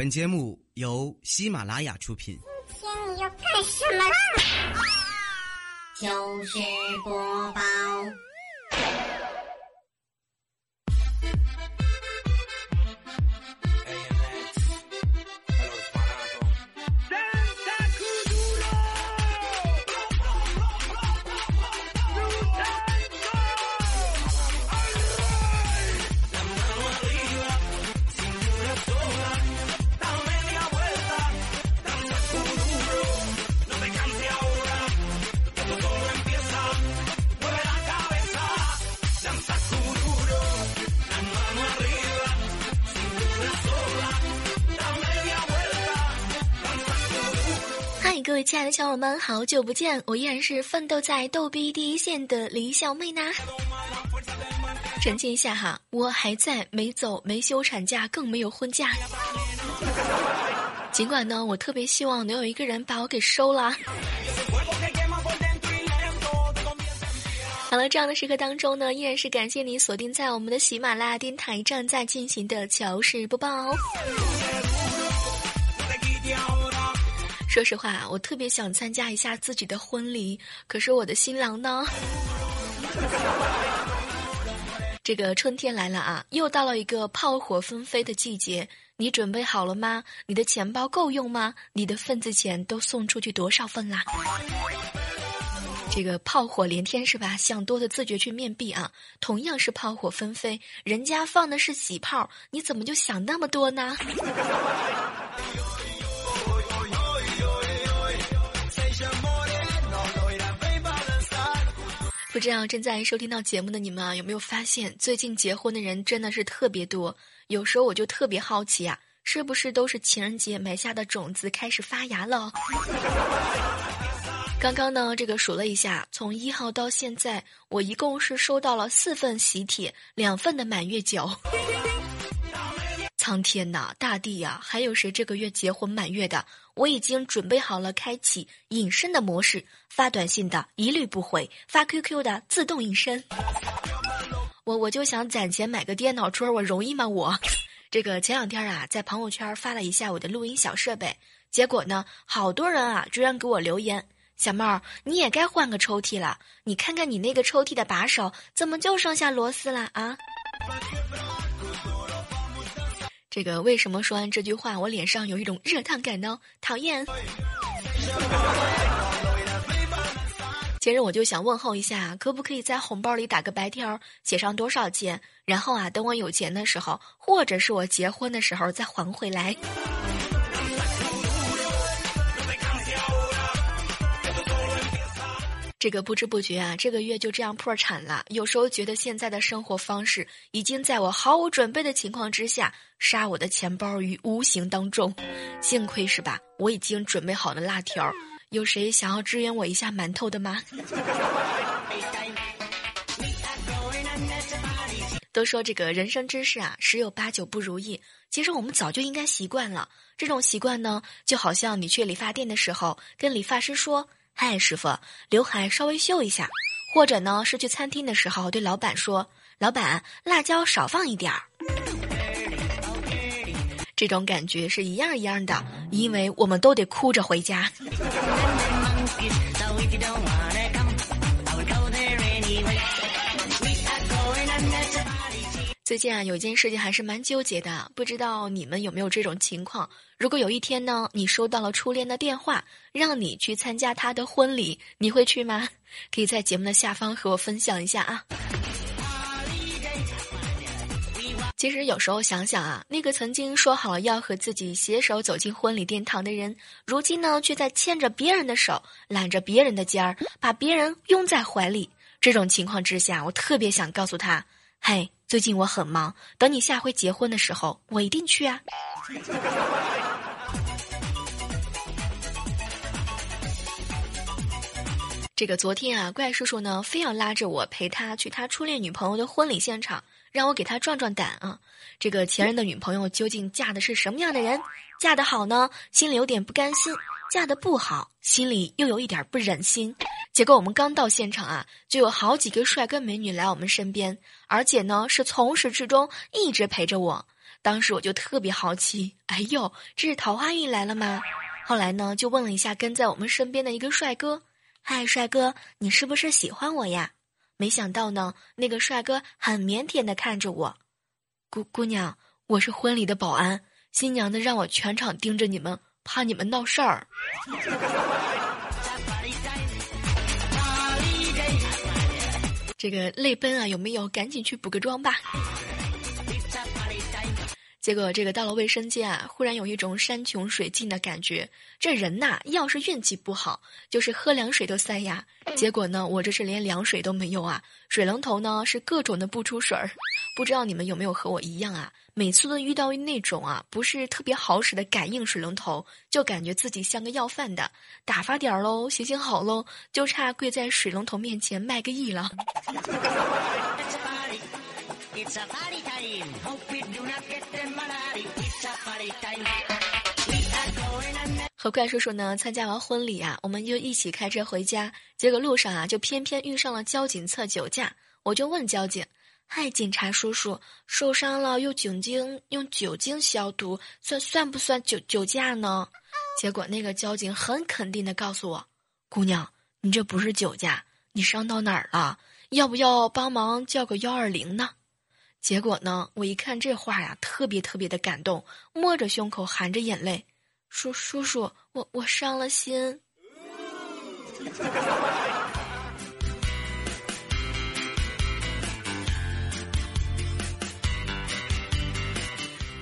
本节目由喜马拉雅出品。今天你要干什么啦？就是播报。各位亲爱的小伙伴们，好久不见！我依然是奋斗在逗逼第一线的李小妹呢。澄清一下哈，我还在，没走，没休产假，更没有婚假。尽管呢，我特别希望能有一个人把我给收了。好了，这样的时刻当中呢，依然是感谢你锁定在我们的喜马拉雅电台正在进行的糗事播报哦。说实话，我特别想参加一下自己的婚礼，可是我的新郎呢？这个春天来了啊，又到了一个炮火纷飞的季节，你准备好了吗？你的钱包够用吗？你的份子钱都送出去多少份啦？这个炮火连天是吧？想多的自觉去面壁啊！同样是炮火纷飞，人家放的是喜炮，你怎么就想那么多呢？不知道正在收听到节目的你们啊，有没有发现最近结婚的人真的是特别多？有时候我就特别好奇啊，是不是都是情人节埋下的种子开始发芽了？刚刚呢，这个数了一下，从一号到现在，我一共是收到了四份喜帖，两份的满月酒。苍天呐，大地呀，还有谁这个月结婚满月的？我已经准备好了开启隐身的模式，发短信的一律不回，发 QQ 的自动隐身。我我就想攒钱买个电脑桌，我容易吗？我这个前两天啊，在朋友圈发了一下我的录音小设备，结果呢，好多人啊居然给我留言：“小妹儿，你也该换个抽屉了，你看看你那个抽屉的把手，怎么就剩下螺丝了啊？”这个为什么说完这句话，我脸上有一种热烫感呢？讨厌！接着我就想问候一下，可不可以在红包里打个白条，写上多少钱，然后啊，等我有钱的时候，或者是我结婚的时候再还回来。这个不知不觉啊，这个月就这样破产了。有时候觉得现在的生活方式已经在我毫无准备的情况之下，杀我的钱包于无形当中。幸亏是吧？我已经准备好了辣条，有谁想要支援我一下馒头的吗？都说这个人生之事啊，十有八九不如意。其实我们早就应该习惯了这种习惯呢，就好像你去理发店的时候，跟理发师说。嗨，师傅，刘海稍微修一下，或者呢是去餐厅的时候对老板说：“老板，辣椒少放一点儿。”这种感觉是一样一样的，因为我们都得哭着回家。最近啊，有一件事情还是蛮纠结的，不知道你们有没有这种情况？如果有一天呢，你收到了初恋的电话，让你去参加他的婚礼，你会去吗？可以在节目的下方和我分享一下啊。其实有时候想想啊，那个曾经说好了要和自己携手走进婚礼殿堂的人，如今呢，却在牵着别人的手，揽着别人的肩儿，把别人拥在怀里。这种情况之下，我特别想告诉他。嘿，最近我很忙，等你下回结婚的时候，我一定去啊。这个昨天啊，怪叔叔呢非要拉着我陪他去他初恋女朋友的婚礼现场，让我给他壮壮胆啊。这个前任的女朋友究竟嫁的是什么样的人？嫁得好呢，心里有点不甘心；嫁得不好，心里又有一点不忍心。结果我们刚到现场啊，就有好几个帅哥美女来我们身边，而且呢是从始至终一直陪着我。当时我就特别好奇，哎呦，这是桃花运来了吗？后来呢，就问了一下跟在我们身边的一个帅哥：“嗨，帅哥，你是不是喜欢我呀？”没想到呢，那个帅哥很腼腆的看着我：“姑姑娘，我是婚礼的保安，新娘子让我全场盯着你们，怕你们闹事儿。”这个泪奔啊，有没有？赶紧去补个妆吧。结果这个到了卫生间啊，忽然有一种山穷水尽的感觉。这人呐，要是运气不好，就是喝凉水都塞牙。结果呢，我这是连凉水都没有啊，水龙头呢是各种的不出水儿。不知道你们有没有和我一样啊？每次都遇到那种啊不是特别好使的感应水龙头，就感觉自己像个要饭的。打发点儿喽，行行好喽，就差跪在水龙头面前卖个艺了。和怪叔叔呢参加完婚礼啊，我们就一起开车回家。结果路上啊，就偏偏遇上了交警测酒驾。我就问交警：“嗨，警察叔叔，受伤了用酒精用酒精消毒，算算不算酒酒驾呢？”结果那个交警很肯定的告诉我：“姑娘，你这不是酒驾，你伤到哪儿了？要不要帮忙叫个幺二零呢？”结果呢，我一看这话呀，特别特别的感动，摸着胸口含着眼泪。叔叔叔，我我伤了心。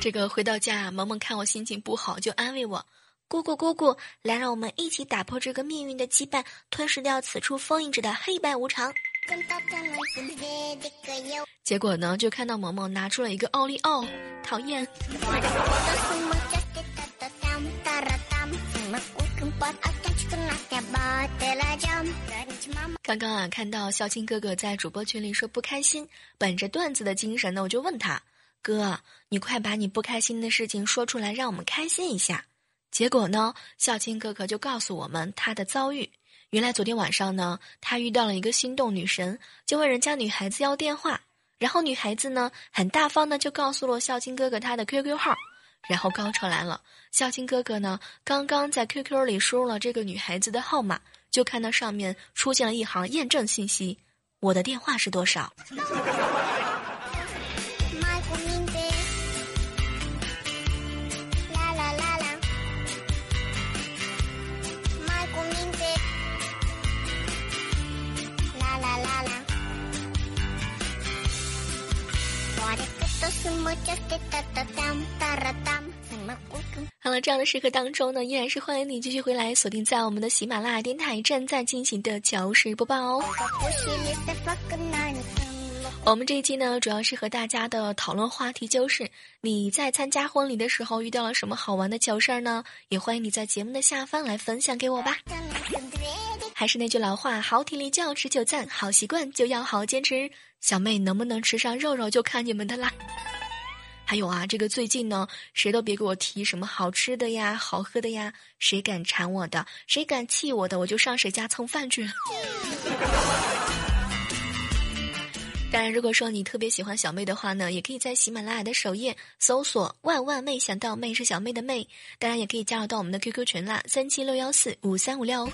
这个回到家，萌萌看我心情不好，就安慰我：“姑姑姑姑，来让我们一起打破这个命运的羁绊，吞噬掉此处封印着的黑白无常。”结果呢，就看到萌萌拿出了一个奥利奥，讨厌。刚刚啊，看到孝青哥哥在主播群里说不开心，本着段子的精神呢，我就问他：“哥，你快把你不开心的事情说出来，让我们开心一下。”结果呢，孝青哥哥就告诉我们他的遭遇。原来昨天晚上呢，他遇到了一个心动女神，就问人家女孩子要电话，然后女孩子呢很大方的就告诉了孝青哥哥他的 QQ 号。然后高潮来了，孝青哥哥呢，刚刚在 QQ 里输入了这个女孩子的号码，就看到上面出现了一行验证信息：我的电话是多少？好了，这样的时刻当中呢，依然是欢迎你继续回来锁定在我们的喜马拉雅电台正在进行的糗事播报哦。我们这一期呢，主要是和大家的讨论话题就是你在参加婚礼的时候遇到了什么好玩的糗事儿呢？也欢迎你在节目的下方来分享给我吧。还是那句老话，好体力就要持久战，好习惯就要好坚持。小妹能不能吃上肉肉，就看你们的啦。还有啊，这个最近呢，谁都别给我提什么好吃的呀、好喝的呀，谁敢馋我的，谁敢气我的，我就上谁家蹭饭去。当然，如果说你特别喜欢小妹的话呢，也可以在喜马拉雅的首页搜索“万万没想到妹是小妹的妹”，当然也可以加入到我们的 QQ 群啦，三七六幺四五三五六。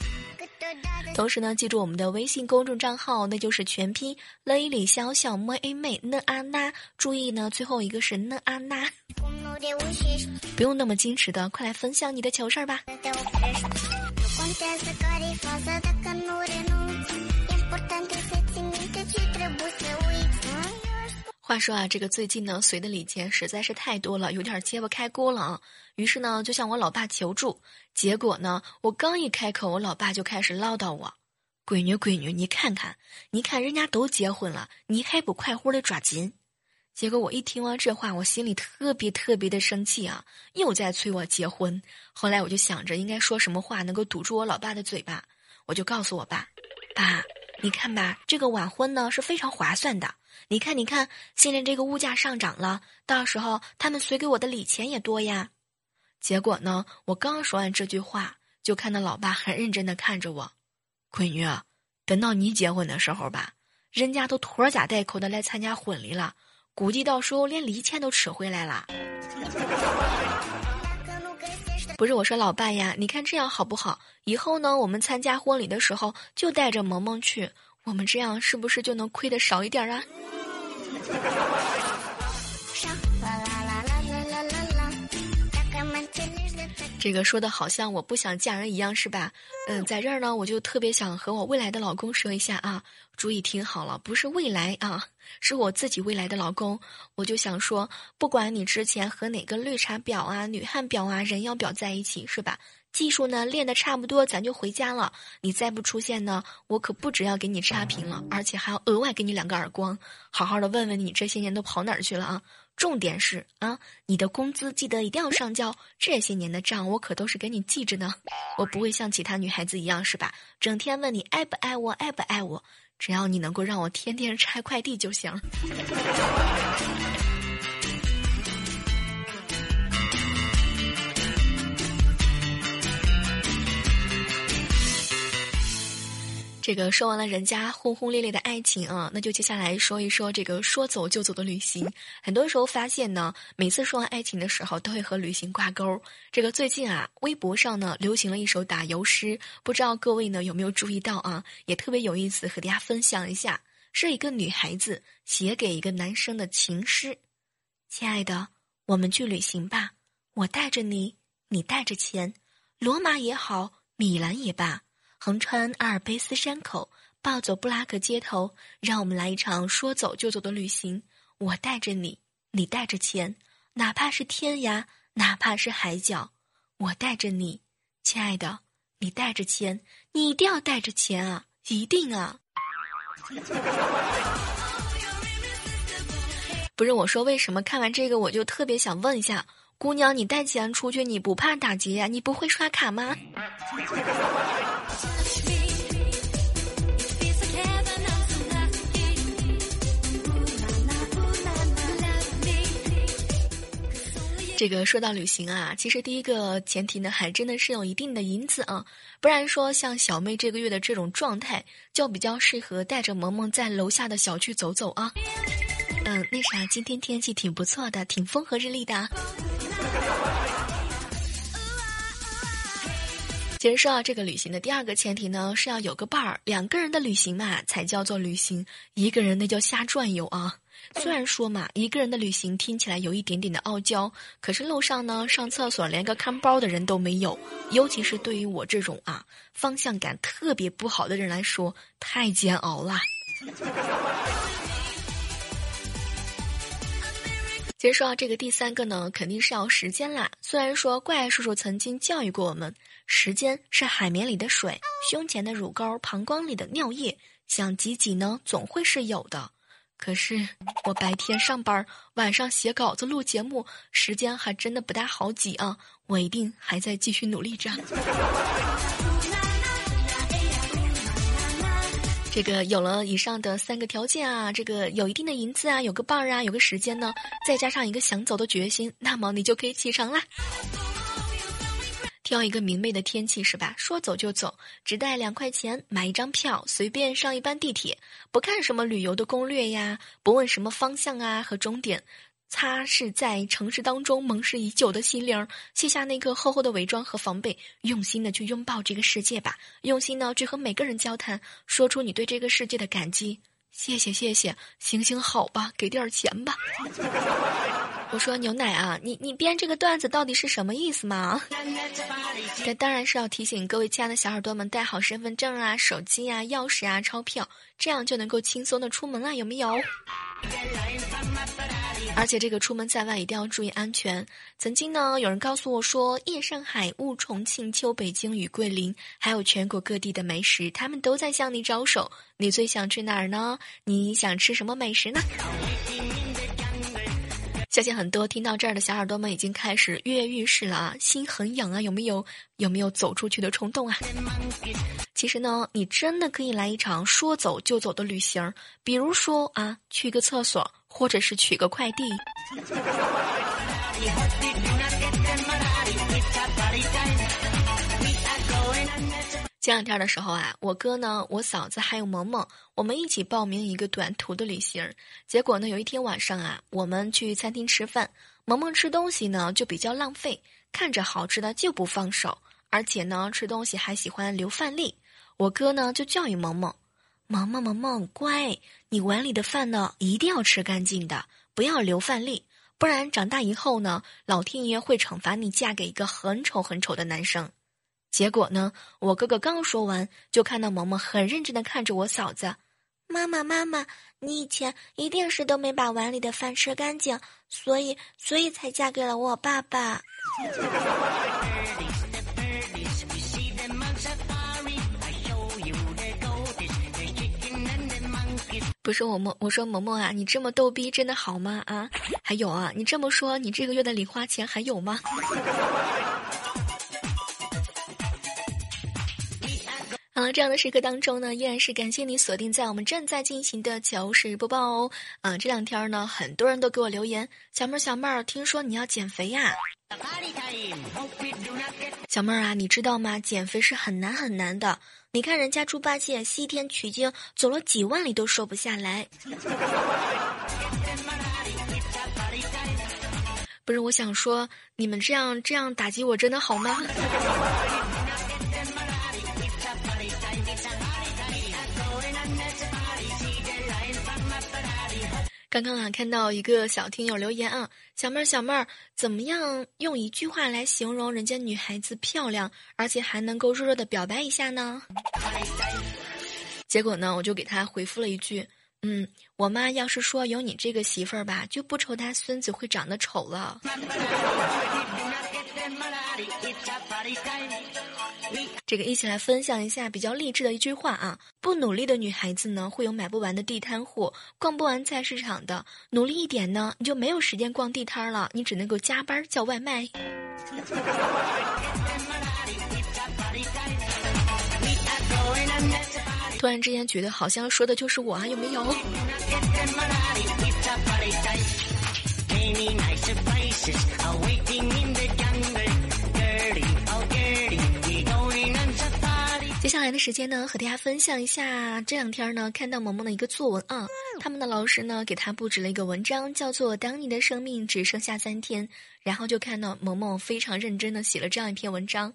同时呢，记住我们的微信公众账号，那就是全拼勒里小小么 a 妹呢安娜，注意呢，最后一个是呢啊那，不用那么矜持的，快来分享你的糗事儿吧。话说啊，这个最近呢，随的礼钱实在是太多了，有点揭不开锅了啊。于是呢，就向我老爸求助。结果呢，我刚一开口，我老爸就开始唠叨我：“闺女，闺女，你看看，你看人家都结婚了，你还不快活的抓紧？”结果我一听完这话，我心里特别特别的生气啊，又在催我结婚。后来我就想着应该说什么话能够堵住我老爸的嘴巴，我就告诉我爸：“爸，你看吧，这个晚婚呢是非常划算的。”你看，你看，现在这个物价上涨了，到时候他们随给我的礼钱也多呀。结果呢，我刚说完这句话，就看到老爸很认真的看着我，闺女，等到你结婚的时候吧，人家都拖家带口的来参加婚礼了，估计到时候连礼钱都吃回来了。不是我说，老爸呀，你看这样好不好？以后呢，我们参加婚礼的时候就带着萌萌去，我们这样是不是就能亏的少一点啊？这个说的好像我不想嫁人一样，是吧？嗯，在这儿呢，我就特别想和我未来的老公说一下啊，注意听好了，不是未来啊，是我自己未来的老公。我就想说，不管你之前和哪个绿茶婊啊、女汉婊啊、人妖婊在一起，是吧？技术呢练的差不多，咱就回家了。你再不出现呢，我可不只要给你差评了，而且还要额外给你两个耳光，好好的问问你这些年都跑哪儿去了啊！重点是啊，你的工资记得一定要上交，这些年的账我可都是给你记着呢。我不会像其他女孩子一样，是吧？整天问你爱不爱我，爱不爱我，只要你能够让我天天拆快递就行。这个说完了人家轰轰烈烈的爱情啊，那就接下来说一说这个说走就走的旅行。很多时候发现呢，每次说完爱情的时候，都会和旅行挂钩。这个最近啊，微博上呢流行了一首打油诗，不知道各位呢有没有注意到啊？也特别有意思，和大家分享一下，是一个女孩子写给一个男生的情诗。亲爱的，我们去旅行吧，我带着你，你带着钱，罗马也好，米兰也罢。横穿阿尔卑斯山口，暴走布拉格街头，让我们来一场说走就走的旅行。我带着你，你带着钱，哪怕是天涯，哪怕是海角，我带着你，亲爱的，你带着钱，你一定要带着钱啊，一定啊！不是我说，为什么看完这个我就特别想问一下，姑娘，你带钱出去，你不怕打劫呀？你不会刷卡吗？这个说到旅行啊，其实第一个前提呢，还真的是有一定的银子啊，不然说像小妹这个月的这种状态，就比较适合带着萌萌在楼下的小区走走啊。嗯，那啥，今天天气挺不错的，挺风和日丽的。其实说到这个旅行的第二个前提呢，是要有个伴儿，两个人的旅行嘛，才叫做旅行，一个人那叫瞎转悠啊。虽然说嘛，一个人的旅行听起来有一点点的傲娇，可是路上呢，上厕所连个看包的人都没有，尤其是对于我这种啊方向感特别不好的人来说，太煎熬了。其实说到这个第三个呢，肯定是要时间啦。虽然说怪叔叔曾经教育过我们，时间是海绵里的水，胸前的乳沟，膀胱里的尿液，想挤挤呢，总会是有的。可是我白天上班，晚上写稿子、录节目，时间还真的不大好挤啊！我一定还在继续努力着。这个有了以上的三个条件啊，这个有一定的银子啊，有个伴儿啊，有个时间呢，再加上一个想走的决心，那么你就可以启程啦。挑一个明媚的天气是吧？说走就走，只带两块钱买一张票，随便上一班地铁，不看什么旅游的攻略呀，不问什么方向啊和终点，擦拭在城市当中蒙氏已久的心灵，卸下那个厚厚的伪装和防备，用心的去拥抱这个世界吧，用心呢去和每个人交谈，说出你对这个世界的感激。谢谢谢谢，行行好吧，给点钱吧。我说牛奶啊，你你编这个段子到底是什么意思嘛？这当然是要提醒各位亲爱的小耳朵们带好身份证啊、手机啊、钥匙啊、钞票，这样就能够轻松的出门了，有没有？而且这个出门在外一定要注意安全。曾经呢，有人告诉我说，夜上海、雾重庆、秋北京与桂林，还有全国各地的美食，他们都在向你招手。你最想去哪儿呢？你想吃什么美食呢？相信很多听到这儿的小耳朵们已经开始跃跃欲试了啊，心很痒啊，有没有有没有走出去的冲动啊？其实呢，你真的可以来一场说走就走的旅行，比如说啊，去个厕所，或者是取个快递。前两天的时候啊，我哥呢、我嫂子还有萌萌，我们一起报名一个短途的旅行。结果呢，有一天晚上啊，我们去餐厅吃饭，萌萌吃东西呢就比较浪费，看着好吃的就不放手，而且呢吃东西还喜欢留饭粒。我哥呢就教育萌萌：“萌萌萌萌，乖，你碗里的饭呢一定要吃干净的，不要留饭粒，不然长大以后呢，老天爷会惩罚你嫁给一个很丑很丑的男生。”结果呢，我哥哥刚说完，就看到萌萌很认真的看着我嫂子。妈妈，妈妈，你以前一定是都没把碗里的饭吃干净，所以，所以才嫁给了我爸爸。不是我萌，我说萌萌啊，你这么逗逼真的好吗？啊，还有啊，你这么说，你这个月的零花钱还有吗？好了，这样的时刻当中呢，依然是感谢你锁定在我们正在进行的糗事播报哦。啊，这两天呢，很多人都给我留言，小妹儿小妹儿，听说你要减肥呀？小妹儿啊，你知道吗？减肥是很难很难的。你看人家猪八戒西天取经，走了几万里都瘦不下来。不是，我想说，你们这样这样打击我，真的好吗？刚刚啊，看到一个小听友留言啊，小妹儿小妹儿，怎么样用一句话来形容人家女孩子漂亮，而且还能够弱弱的表白一下呢？结果呢，我就给他回复了一句，嗯，我妈要是说有你这个媳妇儿吧，就不愁她孙子会长得丑了。这个一起来分享一下比较励志的一句话啊！不努力的女孩子呢，会有买不完的地摊货，逛不完菜市场的；努力一点呢，你就没有时间逛地摊了，你只能够加班叫外卖。突然之间觉得好像说的就是我啊，有没有？来的时间呢，和大家分享一下这两天呢看到萌萌的一个作文啊，他们的老师呢给他布置了一个文章，叫做《当你的生命只剩下三天》，然后就看到萌萌非常认真的写了这样一篇文章：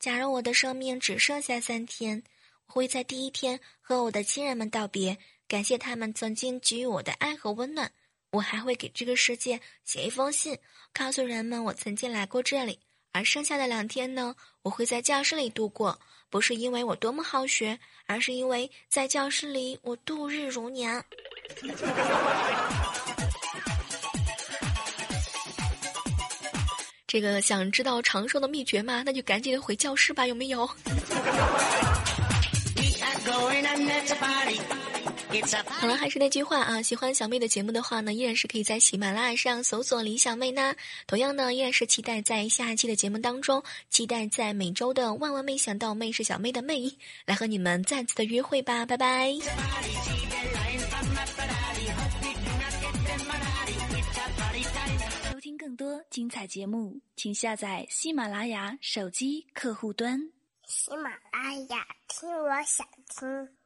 假如我的生命只剩下三天，我会在第一天和我的亲人们道别，感谢他们曾经给予我的爱和温暖。我还会给这个世界写一封信，告诉人们我曾经来过这里。而剩下的两天呢，我会在教室里度过，不是因为我多么好学，而是因为在教室里我度日如年。这个想知道长寿的秘诀吗？那就赶紧回教室吧，有没有？好了，还是那句话啊，喜欢小妹的节目的话呢，依然是可以在喜马拉雅上搜索“李小妹”呢。同样呢，依然是期待在下一期的节目当中，期待在每周的万万没想到妹是小妹的妹来和你们再次的约会吧，拜拜。收听更多精彩节目，请下载喜马拉雅手机客户端。喜马拉雅，听我想听。